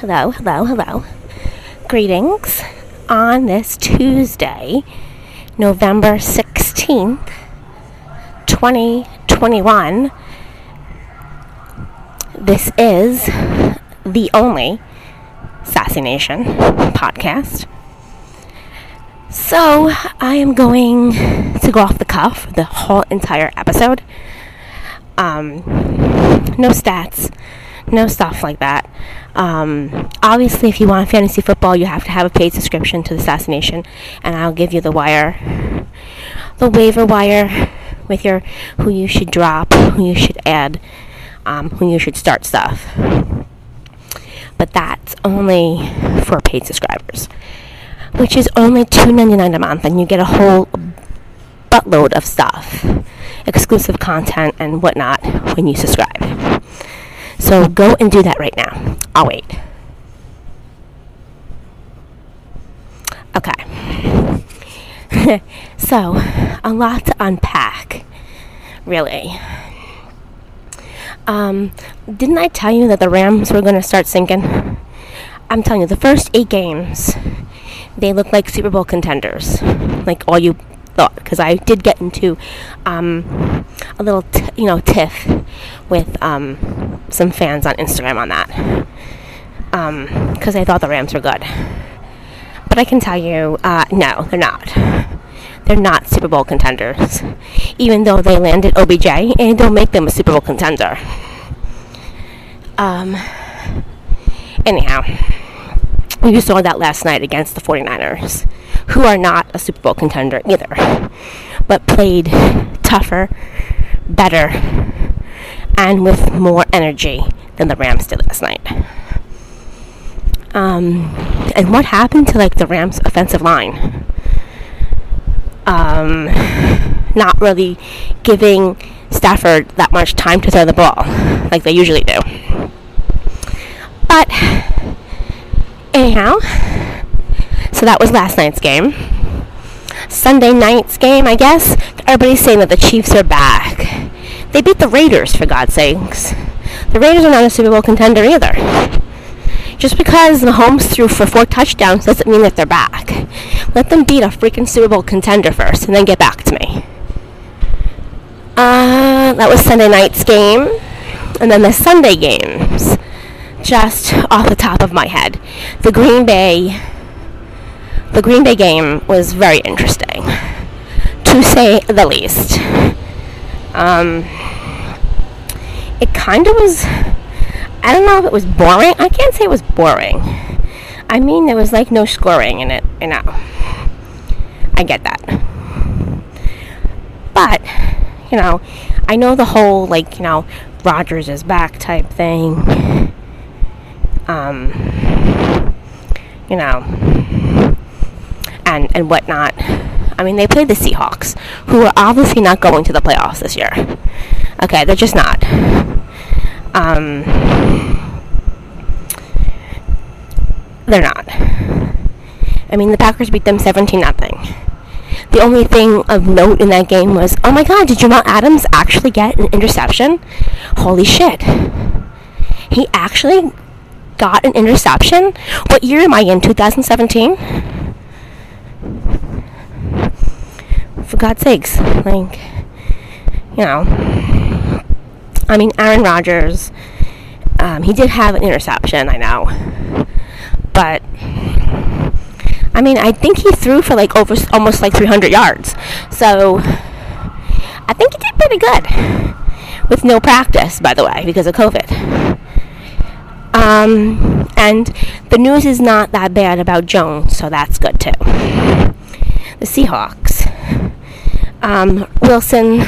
Hello, hello, hello. Greetings on this Tuesday, November 16th, 2021. This is the only Sassy Nation podcast. So, I am going to go off the cuff the whole entire episode. Um, no stats, no stuff like that. Um, obviously, if you want fantasy football, you have to have a paid subscription to the Sassy Nation, and I'll give you the wire, the waiver wire, with your who you should drop, who you should add, um, who you should start stuff. But that's only for paid subscribers, which is only two ninety nine a month, and you get a whole buttload of stuff, exclusive content and whatnot when you subscribe. So go and do that right now. I'll wait. Okay. so, a lot to unpack, really. Um, didn't I tell you that the Rams were going to start sinking? I'm telling you, the first eight games, they look like Super Bowl contenders. Like all you thought because I did get into um, a little, t- you know, tiff with um, some fans on Instagram on that because um, I thought the Rams were good. But I can tell you, uh, no, they're not. They're not Super Bowl contenders, even though they landed OBJ, and don't make them a Super Bowl contender. Um, anyhow, you saw that last night against the 49ers who are not a Super Bowl contender either, but played tougher, better, and with more energy than the Rams did last night. Um, and what happened to like the Rams' offensive line? Um, not really giving Stafford that much time to throw the ball like they usually do. But anyhow, so that was last night's game. Sunday night's game, I guess. Everybody's saying that the Chiefs are back. They beat the Raiders, for God's sakes. The Raiders are not a Super Bowl contender either. Just because Mahomes threw for four touchdowns doesn't mean that they're back. Let them beat a freaking Super Bowl contender first and then get back to me. Uh, that was Sunday night's game. And then the Sunday games. Just off the top of my head. The Green Bay the Green Bay game was very interesting, to say the least. Um, it kind of was. I don't know if it was boring. I can't say it was boring. I mean, there was like no scoring in it. You know, I get that. But you know, I know the whole like you know Rodgers is back type thing. Um, you know, and, and whatnot. I mean, they played the Seahawks, who are obviously not going to the playoffs this year. Okay, they're just not. Um, they're not. I mean, the Packers beat them 17 nothing. The only thing of note in that game was, oh my God, did Jamal Adams actually get an interception? Holy shit! He actually got an interception. What year am I in? 2017 for God's sakes, like, you know, I mean, Aaron Rodgers, um, he did have an interception, I know, but I mean, I think he threw for like over almost like 300 yards, so I think he did pretty good with no practice, by the way, because of COVID. Um, and the news is not that bad about Jones, so that's good too. The Seahawks. Um, Wilson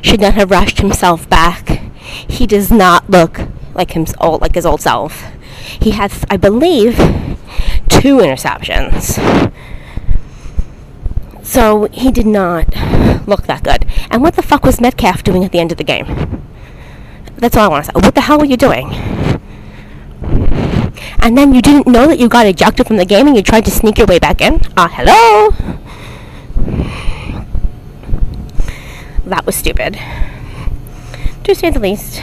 should not have rushed himself back. He does not look like old, like his old self. He has, I believe, two interceptions. So he did not look that good. And what the fuck was Metcalf doing at the end of the game? That's all I want to say. What the hell were you doing? And then you didn't know that you got ejected from the game and you tried to sneak your way back in? Ah, uh, hello? That was stupid. To say the least.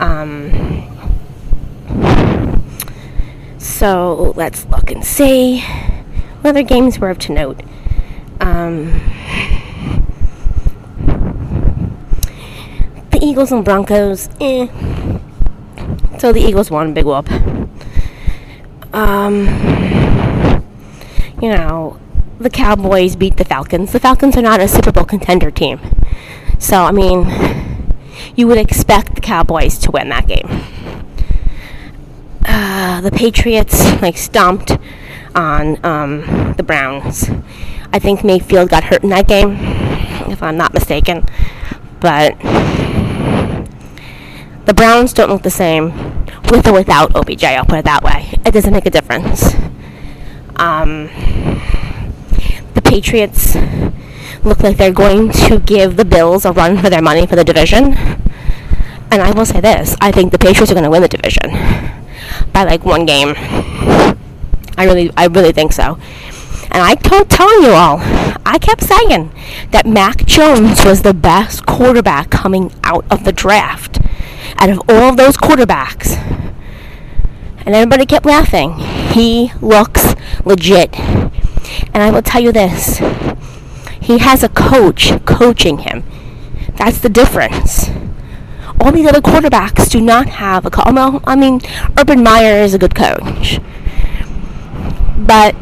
Um, so let's look and see what other games were of to note. Um, the Eagles and Broncos, eh. So the Eagles won, big whoop. Um, you know, the Cowboys beat the Falcons. The Falcons are not a Super Bowl contender team. So, I mean, you would expect the Cowboys to win that game. Uh, the Patriots, like, stomped on um, the Browns. I think Mayfield got hurt in that game, if I'm not mistaken. But the Browns don't look the same with or without OBJ, I'll put it that way. It doesn't make a difference. Um, Patriots look like they're going to give the Bills a run for their money for the division. And I will say this I think the Patriots are going to win the division by like one game. I really, I really think so. And I told telling you all, I kept saying that Mac Jones was the best quarterback coming out of the draft. Out of all those quarterbacks. And everybody kept laughing. He looks legit. And I will tell you this he has a coach coaching him. That's the difference. All these other quarterbacks do not have a coach. Well, I mean, Urban Meyer is a good coach. But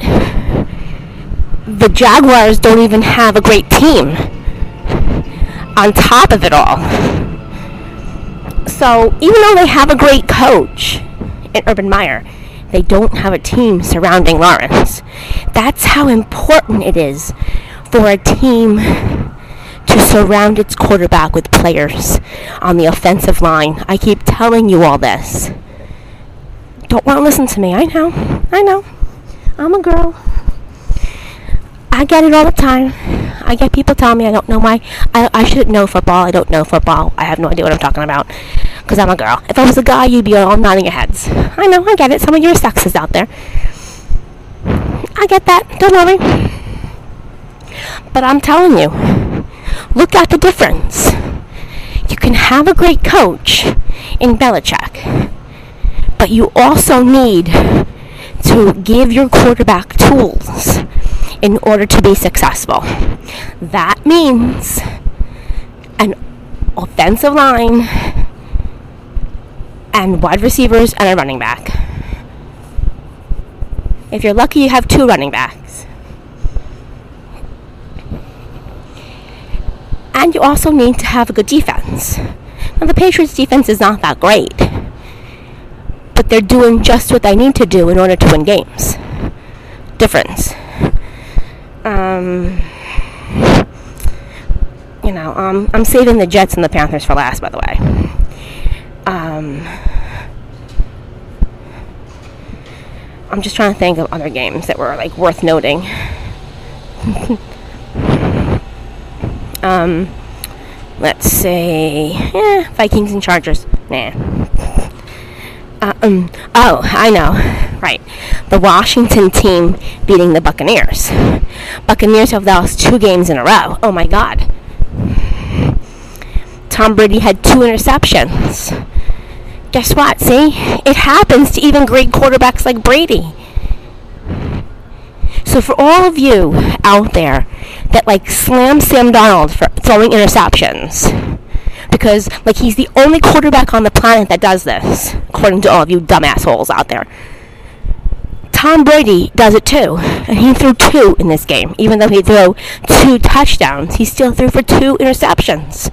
the Jaguars don't even have a great team on top of it all. So even though they have a great coach in Urban Meyer, they don't have a team surrounding Lawrence. That's how important it is for a team to surround its quarterback with players on the offensive line. I keep telling you all this. Don't want to listen to me. I know. I know. I'm a girl. I get it all the time. I get people telling me I don't know why. I, I should know football. I don't know football. I have no idea what I'm talking about because I'm a girl. If I was a guy, you'd be all nodding your heads. I know, I get it. Some of you are sexist out there. I get that. Don't worry. But I'm telling you, look at the difference. You can have a great coach in Belichick, but you also need to give your quarterback tools in order to be successful. That means an offensive line and wide receivers and a running back. If you're lucky, you have two running backs. And you also need to have a good defense. Now, the Patriots' defense is not that great, but they're doing just what they need to do in order to win games. Difference. Um, you know, um, I'm saving the Jets and the Panthers for last, by the way. Um, I'm just trying to think of other games that were like worth noting. um, let's say, yeah, Vikings and Chargers. Nah. Uh, um, oh, I know. Right. The Washington team beating the Buccaneers. Buccaneers have lost two games in a row. Oh my God. Tom Brady had two interceptions guess what? See? It happens to even great quarterbacks like Brady. So for all of you out there that like slam Sam Darnold for throwing interceptions, because like he's the only quarterback on the planet that does this, according to all of you dumb assholes out there. Tom Brady does it too, and he threw two in this game, even though he threw two touchdowns. He still threw for two interceptions.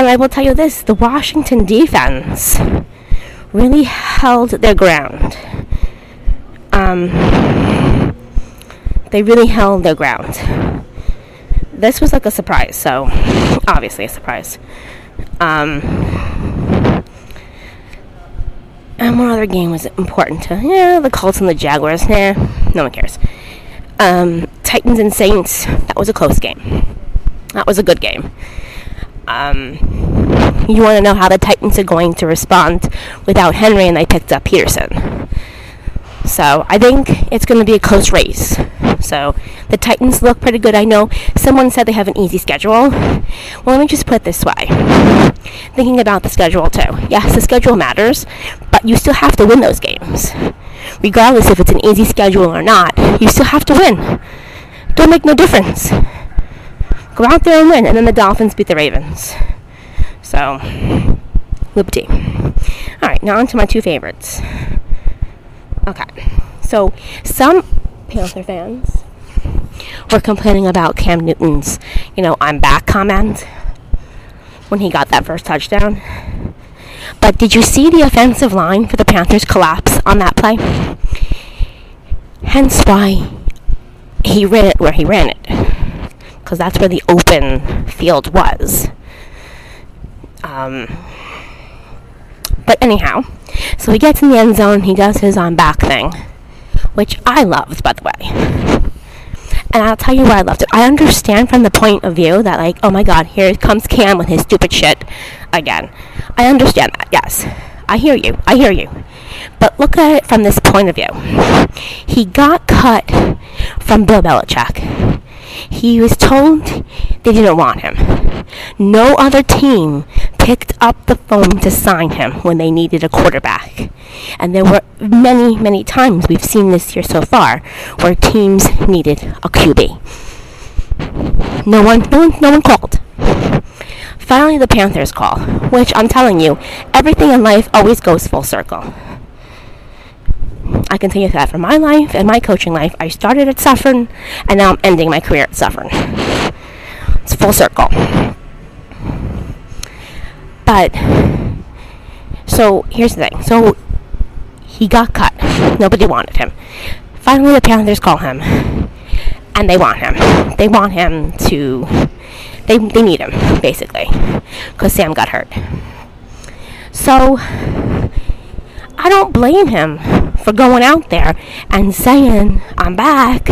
And I will tell you this the Washington defense really held their ground. Um, they really held their ground. This was like a surprise, so obviously a surprise. Um, and what other game was important to? Yeah, the Colts and the Jaguars. Nah, no one cares. Um, Titans and Saints. That was a close game. That was a good game. Um, you want to know how the Titans are going to respond without Henry, and they picked up Peterson. So I think it's going to be a close race. So the Titans look pretty good. I know someone said they have an easy schedule. Well, let me just put it this way. Thinking about the schedule too. Yes, the schedule matters, but you still have to win those games. Regardless if it's an easy schedule or not, you still have to win. Don't make no difference. Go out there and win, and then the Dolphins beat the Ravens. So, Liberty. All right, now on to my two favorites. Okay, so some Panther fans were complaining about Cam Newton's, you know, I'm back comment when he got that first touchdown. But did you see the offensive line for the Panthers collapse on that play? Hence why he ran it where he ran it. Because that's where the open field was. Um, but anyhow, so he gets in the end zone, he does his on back thing, which I loved, by the way. And I'll tell you why I loved it. I understand from the point of view that, like, oh my god, here comes Cam with his stupid shit again. I understand that, yes. I hear you. I hear you. But look at it from this point of view. He got cut from Bill Belichick. He was told they didn't want him. No other team picked up the phone to sign him when they needed a quarterback. And there were many, many times we've seen this year so far where teams needed a QB. No one, no one, no one called. Finally, the Panthers call, which I'm telling you, everything in life always goes full circle. I you that for my life and my coaching life, I started at Suffern and now I'm ending my career at Suffern. It's full circle. But, so here's the thing. So he got cut. Nobody wanted him. Finally, the Panthers call him, and they want him. They want him to. They, they need him, basically, because Sam got hurt. So, I don't blame him for going out there and saying, I'm back,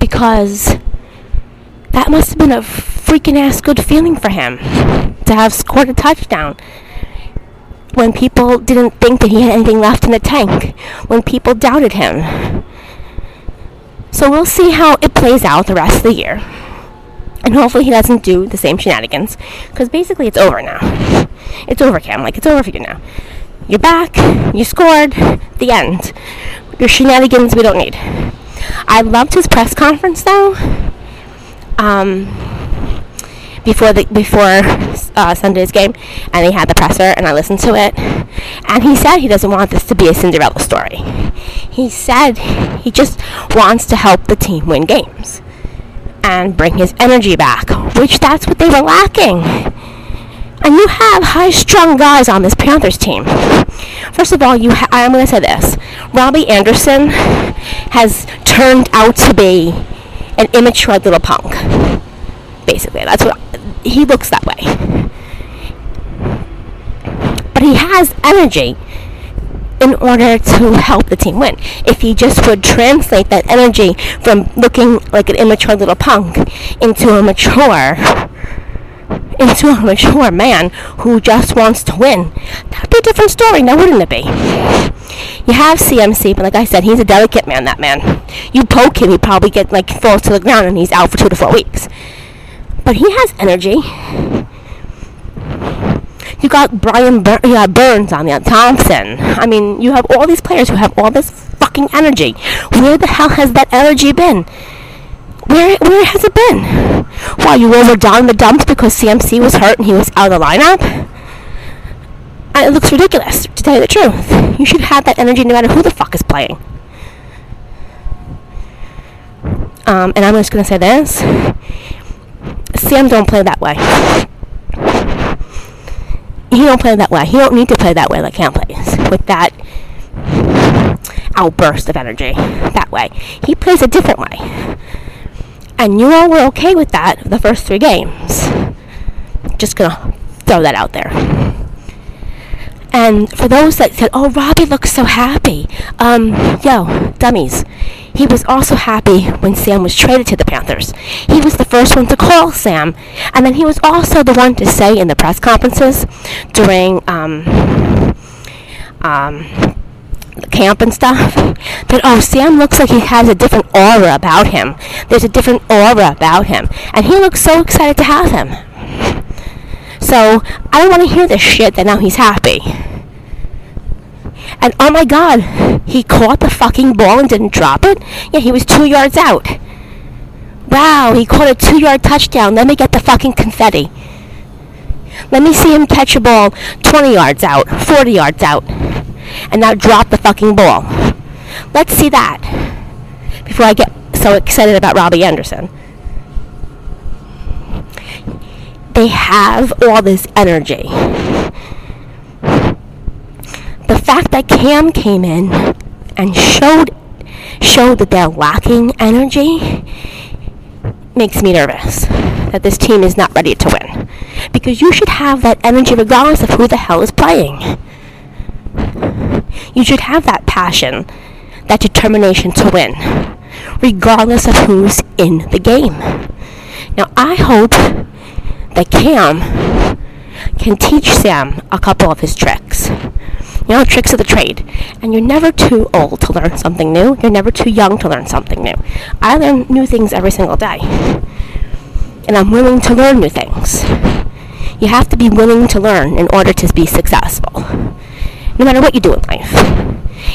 because that must have been a freaking ass good feeling for him to have scored a touchdown when people didn't think that he had anything left in the tank, when people doubted him. So we'll see how it plays out the rest of the year. And hopefully he doesn't do the same shenanigans. Because basically it's over now. It's over, Cam. Like, it's over for you now. You're back. You scored. The end. Your shenanigans we don't need. I loved his press conference, though. Um, before the before uh, Sunday's game, and he had the presser, and I listened to it, and he said he doesn't want this to be a Cinderella story. He said he just wants to help the team win games and bring his energy back, which that's what they were lacking. And you have high-strung guys on this Panthers team. First of all, you ha- I'm going to say this: Robbie Anderson has turned out to be an immature little punk. Basically, that's what he looks that way. But he has energy in order to help the team win. If he just would translate that energy from looking like an immature little punk into a mature into a mature man who just wants to win, that'd be a different story, now wouldn't it be? You have CMC, but like I said, he's a delicate man, that man. You poke him, he probably get like falls to the ground and he's out for two to four weeks. But he has energy. You got Brian Bur- you got Burns on there, Thompson. I mean, you have all these players who have all this fucking energy. Where the hell has that energy been? Where where has it been? Why you over down the dumps because CMC was hurt and he was out of the lineup? And it looks ridiculous, to tell you the truth. You should have that energy no matter who the fuck is playing. Um, and I'm just gonna say this. Sam don't play that way. He don't play that way. He don't need to play that way like Cam plays. With that outburst of energy. That way. He plays a different way. And you all were okay with that the first three games. Just gonna throw that out there. And for those that said, "Oh, Robbie looks so happy," um, yo, dummies. He was also happy when Sam was traded to the Panthers. He was the first one to call Sam, and then he was also the one to say in the press conferences during um, um, camp and stuff that oh Sam looks like he has a different aura about him. There's a different aura about him, and he looks so excited to have him. So I don't want to hear this shit that now he's happy. And oh my god, he caught the fucking ball and didn't drop it? Yeah, he was two yards out. Wow, he caught a two yard touchdown. Let me get the fucking confetti. Let me see him catch a ball 20 yards out, 40 yards out, and now drop the fucking ball. Let's see that before I get so excited about Robbie Anderson. They have all this energy. The fact that Cam came in and showed showed that they're lacking energy makes me nervous that this team is not ready to win. Because you should have that energy regardless of who the hell is playing. You should have that passion, that determination to win, regardless of who's in the game. Now, I hope that Cam can teach Sam a couple of his tricks. You know, tricks of the trade. And you're never too old to learn something new. You're never too young to learn something new. I learn new things every single day. And I'm willing to learn new things. You have to be willing to learn in order to be successful. No matter what you do in life.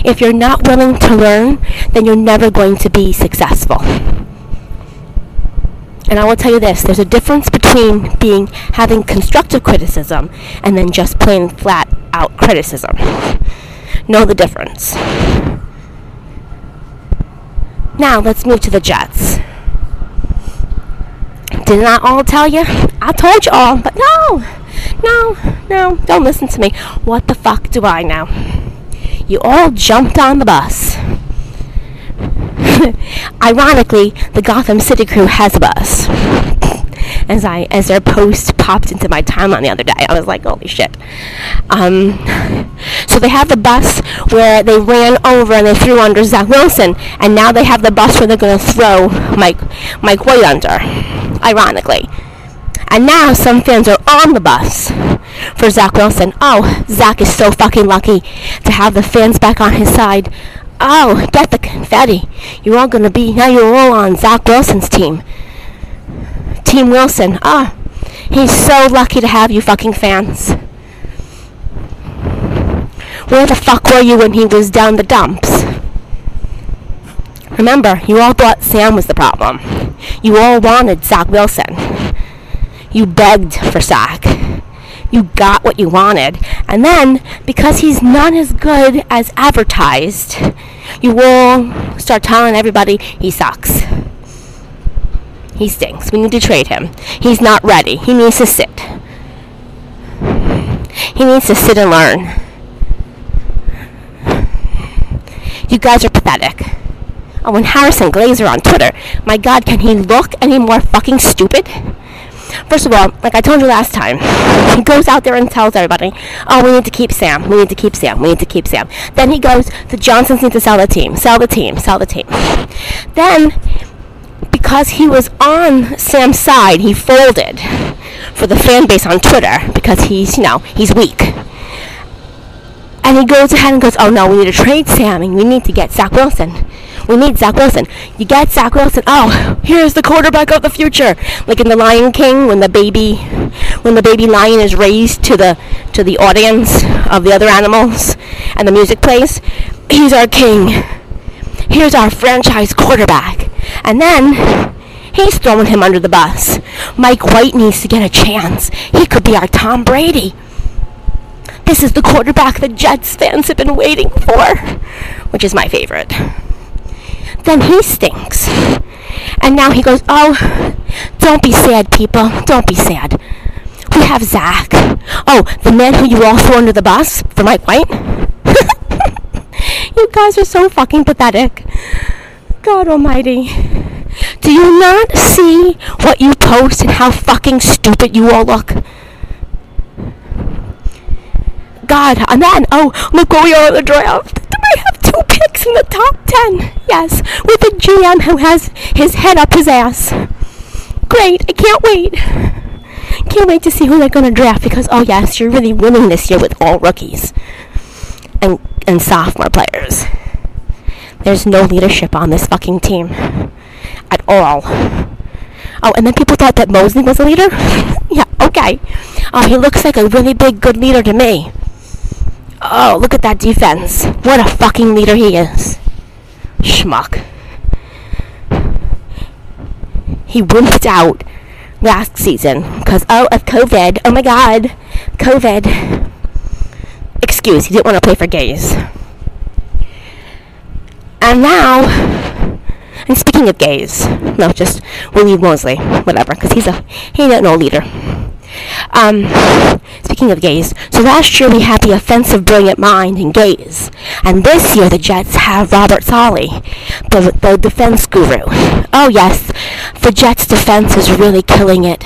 If you're not willing to learn, then you're never going to be successful. And I will tell you this, there's a difference between being having constructive criticism and then just plain flat out criticism. Know the difference. Now let's move to the Jets. Didn't I all tell you? I told you all, but no, no, no, don't listen to me. What the fuck do I know? You all jumped on the bus. Ironically, the Gotham City crew has a bus. As I as their post popped into my timeline the other day, I was like, "Holy shit!" Um, so they have the bus where they ran over and they threw under Zach Wilson, and now they have the bus where they're going to throw Mike Mike White under. Ironically, and now some fans are on the bus for Zach Wilson. Oh, Zach is so fucking lucky to have the fans back on his side. Oh, get the confetti. You're all gonna be, now you're all on Zach Wilson's team. Team Wilson. Ah, oh, he's so lucky to have you fucking fans. Where the fuck were you when he was down the dumps? Remember, you all thought Sam was the problem. You all wanted Zach Wilson. You begged for Zach. you got what you wanted. And then, because he's not as good as advertised, you will start telling everybody he sucks. He stinks. We need to trade him. He's not ready. He needs to sit. He needs to sit and learn. You guys are pathetic. Oh, and Harrison Glazer on Twitter. My God, can he look any more fucking stupid? First of all, like I told you last time, he goes out there and tells everybody, oh, we need to keep Sam. We need to keep Sam. We need to keep Sam. Then he goes, the Johnsons need to sell the team. Sell the team. Sell the team. Then, because he was on Sam's side, he folded for the fan base on Twitter because he's, you know, he's weak. And he goes ahead and goes, oh no, we need to trade Sam and we need to get Zach Wilson. We need Zach Wilson. You get Zach Wilson. Oh, here's the quarterback of the future. Like in The Lion King, when the baby, when the baby lion is raised to the to the audience of the other animals, and the music plays. He's our king. Here's our franchise quarterback. And then he's throwing him under the bus. Mike White needs to get a chance. He could be our Tom Brady. This is the quarterback the Jets fans have been waiting for, which is my favorite then he stinks. And now he goes, Oh, don't be sad, people. Don't be sad. We have Zach. Oh, the man who you all threw under the bus for Mike White? you guys are so fucking pathetic. God almighty. Do you not see what you post and how fucking stupid you all look? God, and then, oh, look what we are in the draft. Do I have two picks in the top ten. Yes, with a GM who has his head up his ass. Great, I can't wait. Can't wait to see who they're going to draft because, oh, yes, you're really winning this year with all rookies. And and sophomore players. There's no leadership on this fucking team at all. Oh, and then people thought that Mosley was a leader? yeah, okay. Oh, he looks like a really big, good leader to me. Oh, look at that defense. What a fucking leader he is. Schmuck. He wimped out last season because, oh, of COVID. Oh my god. COVID. Excuse, he didn't want to play for Gase. And now, and speaking of Gase, no, just leave Mosley, whatever, because he's a he ain't no leader. Um, speaking of Gase, so last year we had the offensive brilliant mind in Gase, and this year the Jets have Robert Saleh, the, the defense guru. Oh yes, the Jets defense is really killing it.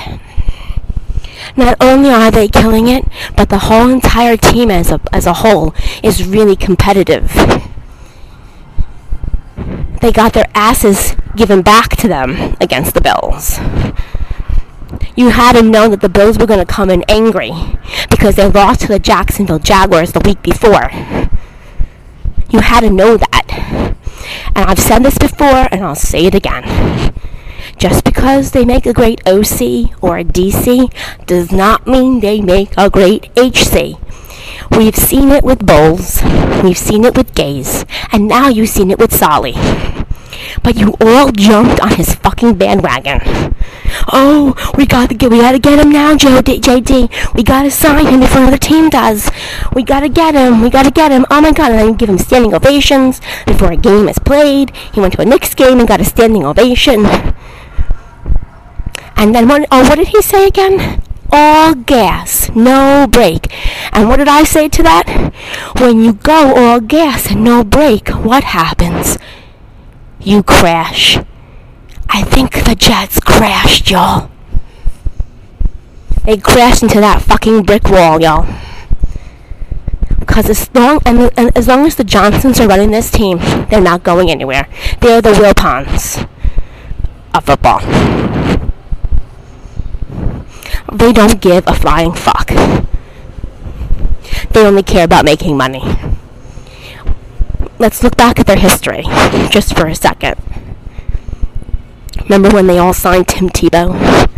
Not only are they killing it, but the whole entire team as a, as a whole is really competitive. They got their asses given back to them against the Bills you had to know that the Bills were going to come in angry because they lost to the Jacksonville Jaguars the week before. You had to know that. And I've said this before and I'll say it again. Just because they make a great OC or a DC does not mean they make a great HC. We've seen it with Bowles, we've seen it with Gase, and now you've seen it with Solly. But you all jumped on his fucking bandwagon. Oh, we gotta get, we gotta get him now, Joe, D- JD. We gotta sign him before another team does. We gotta get him. We gotta get him. Oh my god! And then give him standing ovations before a game is played. He went to a Knicks game and got a standing ovation. And then what? Oh, what did he say again? All gas, no brake. And what did I say to that? When you go all gas and no brake, what happens? You crash. I think the Jets crashed, y'all. They crashed into that fucking brick wall, y'all. Because as long and, and as long as the Johnsons are running this team, they're not going anywhere. They're the Wilpons of football. They don't give a flying fuck. They only care about making money. Let's look back at their history just for a second. Remember when they all signed Tim Tebow?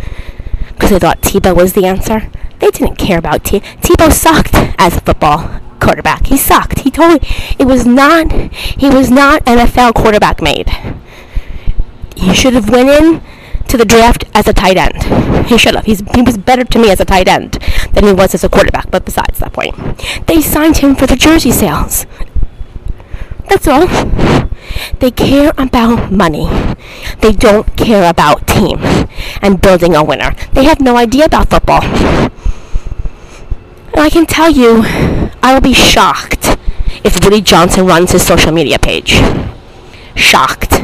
Because they thought Tebow was the answer? They didn't care about T. Tebow sucked as a football quarterback. He sucked. He totally. It was not. He was not NFL quarterback made. He should have went in to the draft as a tight end. He should have. He's, he was better to me as a tight end than he was as a quarterback. But besides that point, they signed him for the jersey sales. That's all. They care about money. They don't care about team and building a winner. They have no idea about football. And I can tell you, I will be shocked if Woody Johnson runs his social media page. Shocked.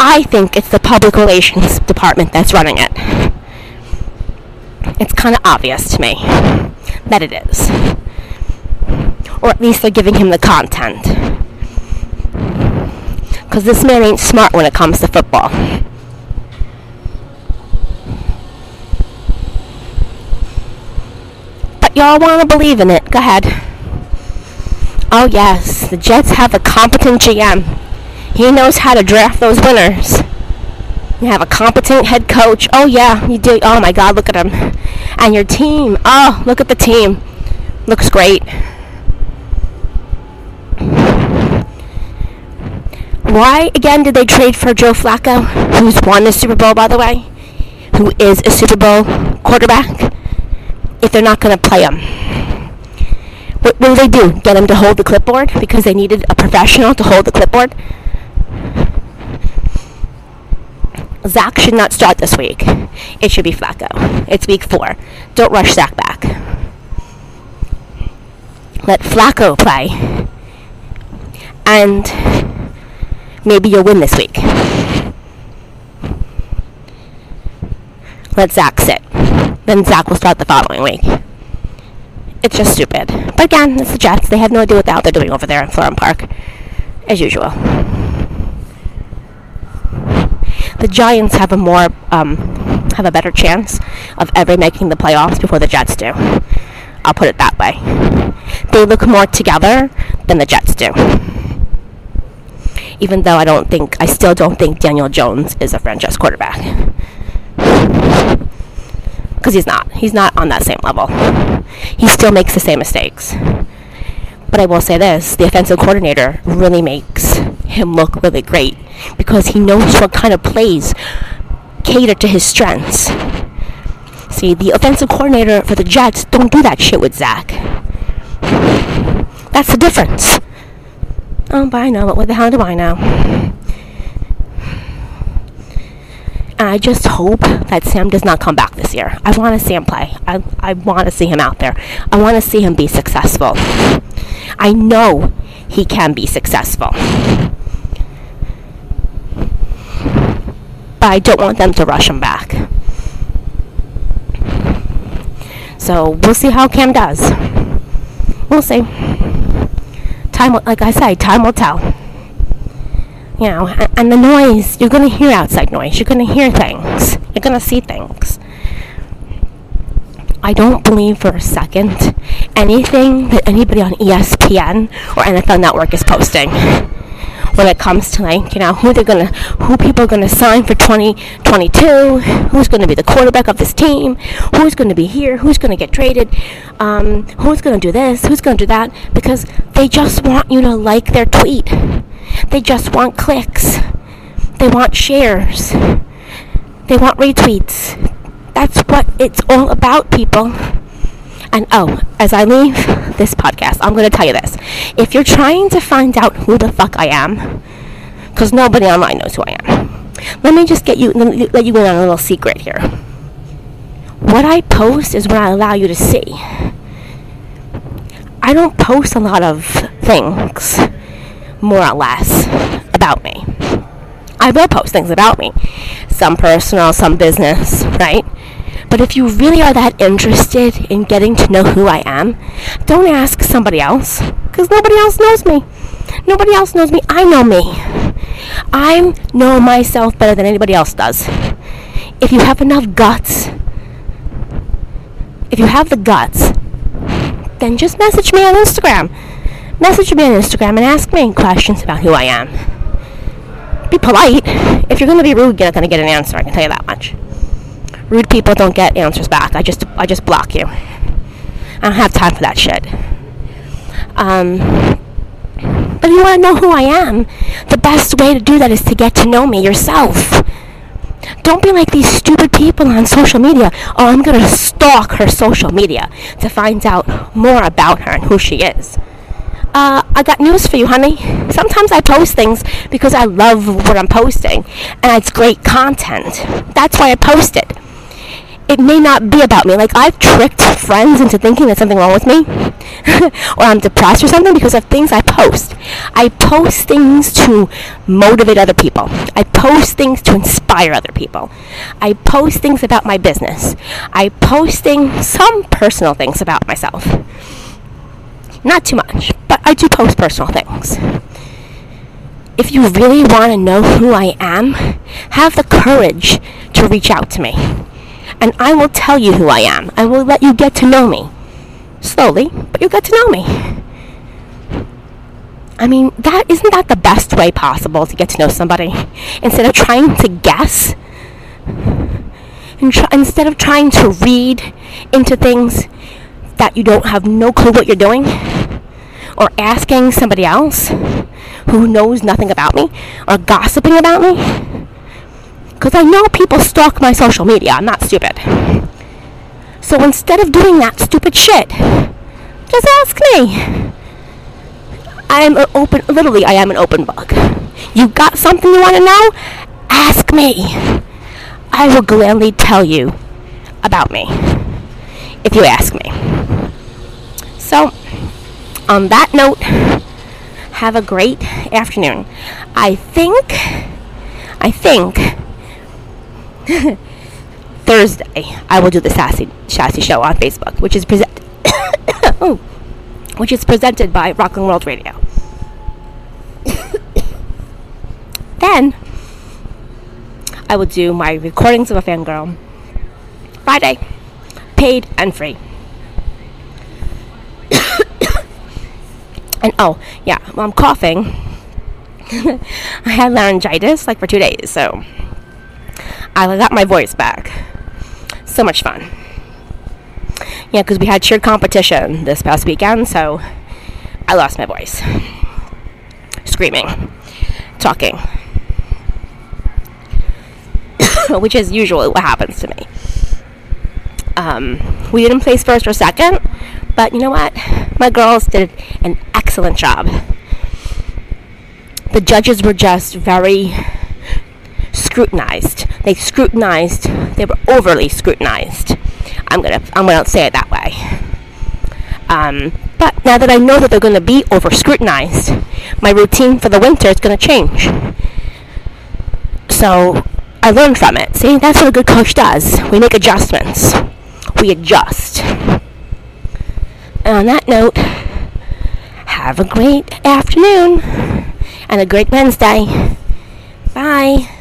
I think it's the public relations department that's running it. It's kind of obvious to me that it is. Or at least they're giving him the content because this man ain't smart when it comes to football. But y'all want to believe in it. Go ahead. Oh, yes, the Jets have a competent GM. He knows how to draft those winners. You have a competent head coach. Oh, yeah, you do. Oh, my God, look at him. And your team. Oh, look at the team. Looks great. Why again did they trade for Joe Flacco, who's won the Super Bowl, by the way, who is a Super Bowl quarterback, if they're not going to play him? What, do they do? Get him to hold the clipboard because they needed a professional to hold the clipboard? Zach should not start this week. It should be Flacco. It's week four. Don't rush Zach back. Let Flacco play. And maybe you'll win this week. Let Zach sit. Then Zach will start the following week. It's just stupid. But again, it's the Jets. They have no idea what the hell they're doing over there in Florham Park. As usual. The Giants have a more, um, have a better chance of ever making the playoffs before the Jets do. I'll put it that way. They look more together than the Jets do. Even though I don't think, I still don't think Daniel Jones is a franchise quarterback. Because he's not. He's not on that same level. He still makes the same mistakes. But I will say this the offensive coordinator really makes him look really great because he knows what kind of plays cater to his strengths. See, the offensive coordinator for the Jets don't do that shit with Zach. That's the difference. Oh, I know, but what the hell do I know? I just hope that Sam does not come back this year. I want to see him play. I, I want to see him out there. I want to see him be successful. I know he can be successful. But I don't want them to rush him back. So we'll see how Cam does. We'll see. Time, like I say, time will tell. You know, and, and the noise, you're going to hear outside noise. You're going to hear things. You're going to see things. I don't believe for a second anything that anybody on ESPN or NFL Network is posting when it comes to like you know who they're gonna who people are gonna sign for 2022 who's gonna be the quarterback of this team who's gonna be here who's gonna get traded um, who's gonna do this who's gonna do that because they just want you to like their tweet. They just want clicks. They want shares. They want retweets. That's what it's all about, people. And oh, as I leave this podcast, I'm going to tell you this. If you're trying to find out who the fuck I am, because nobody online knows who I am, let me just get you, let you in on a little secret here. What I post is what I allow you to see. I don't post a lot of things, more or less, about me. I will post things about me, some personal, some business, right? But if you really are that interested in getting to know who I am, don't ask somebody else, because nobody else knows me. Nobody else knows me. I know me. I know myself better than anybody else does. If you have enough guts, if you have the guts, then just message me on Instagram. Message me on Instagram and ask me questions about who I am. Be polite. If you're going to be rude, you're not going to get an answer. I can tell you that much. Rude people don't get answers back. I just I just block you. I don't have time for that shit. Um, but if you want to know who I am, the best way to do that is to get to know me yourself. Don't be like these stupid people on social media. Oh, I'm going to stalk her social media to find out more about her and who she is. Uh, I got news for you, honey. Sometimes I post things because I love what I'm posting and it's great content. That's why I post it it may not be about me. Like I've tricked friends into thinking there's something wrong with me or I'm depressed or something because of things I post. I post things to motivate other people. I post things to inspire other people. I post things about my business. I post things, some personal things about myself. Not too much, but I do post personal things. If you really want to know who I am, have the courage to reach out to me and I will tell you who I am. I will let you get to know me. Slowly, but you'll get to know me. I mean, that isn't that the best way possible to get to know somebody? Instead of trying to guess, and try, instead of trying to read into things that you don't have no clue what you're doing, or asking somebody else who knows nothing about me, or gossiping about me, because I know people stalk my social media. I'm not stupid. So instead of doing that stupid shit, just ask me. I'm an open, literally, I am an open book. You got something you want to know? Ask me. I will gladly tell you about me if you ask me. So, on that note, have a great afternoon. I think, I think Thursday, I will do the Sassy Sassy Show on Facebook, which is present, oh, which is presented by Rockland World Radio. then, I will do my recordings of a fangirl Friday, paid and free. And oh, yeah, well, I'm coughing. I had laryngitis like for two days, so I got my voice back. So much fun. Yeah, because we had cheer competition this past weekend, so I lost my voice. Screaming, talking, which is usually what happens to me. Um, we didn't place first or second, but you know what? My girls did an excellent job. The judges were just very scrutinized. They scrutinized. They were overly scrutinized. I'm gonna I'm gonna say it that way. Um, but now that I know that they're to be over scrutinized, my routine for the winter is to change. So I learned from it. See, that's what a good coach does. We make adjustments. We adjust. And on that note, have a great afternoon and a great Wednesday. Bye.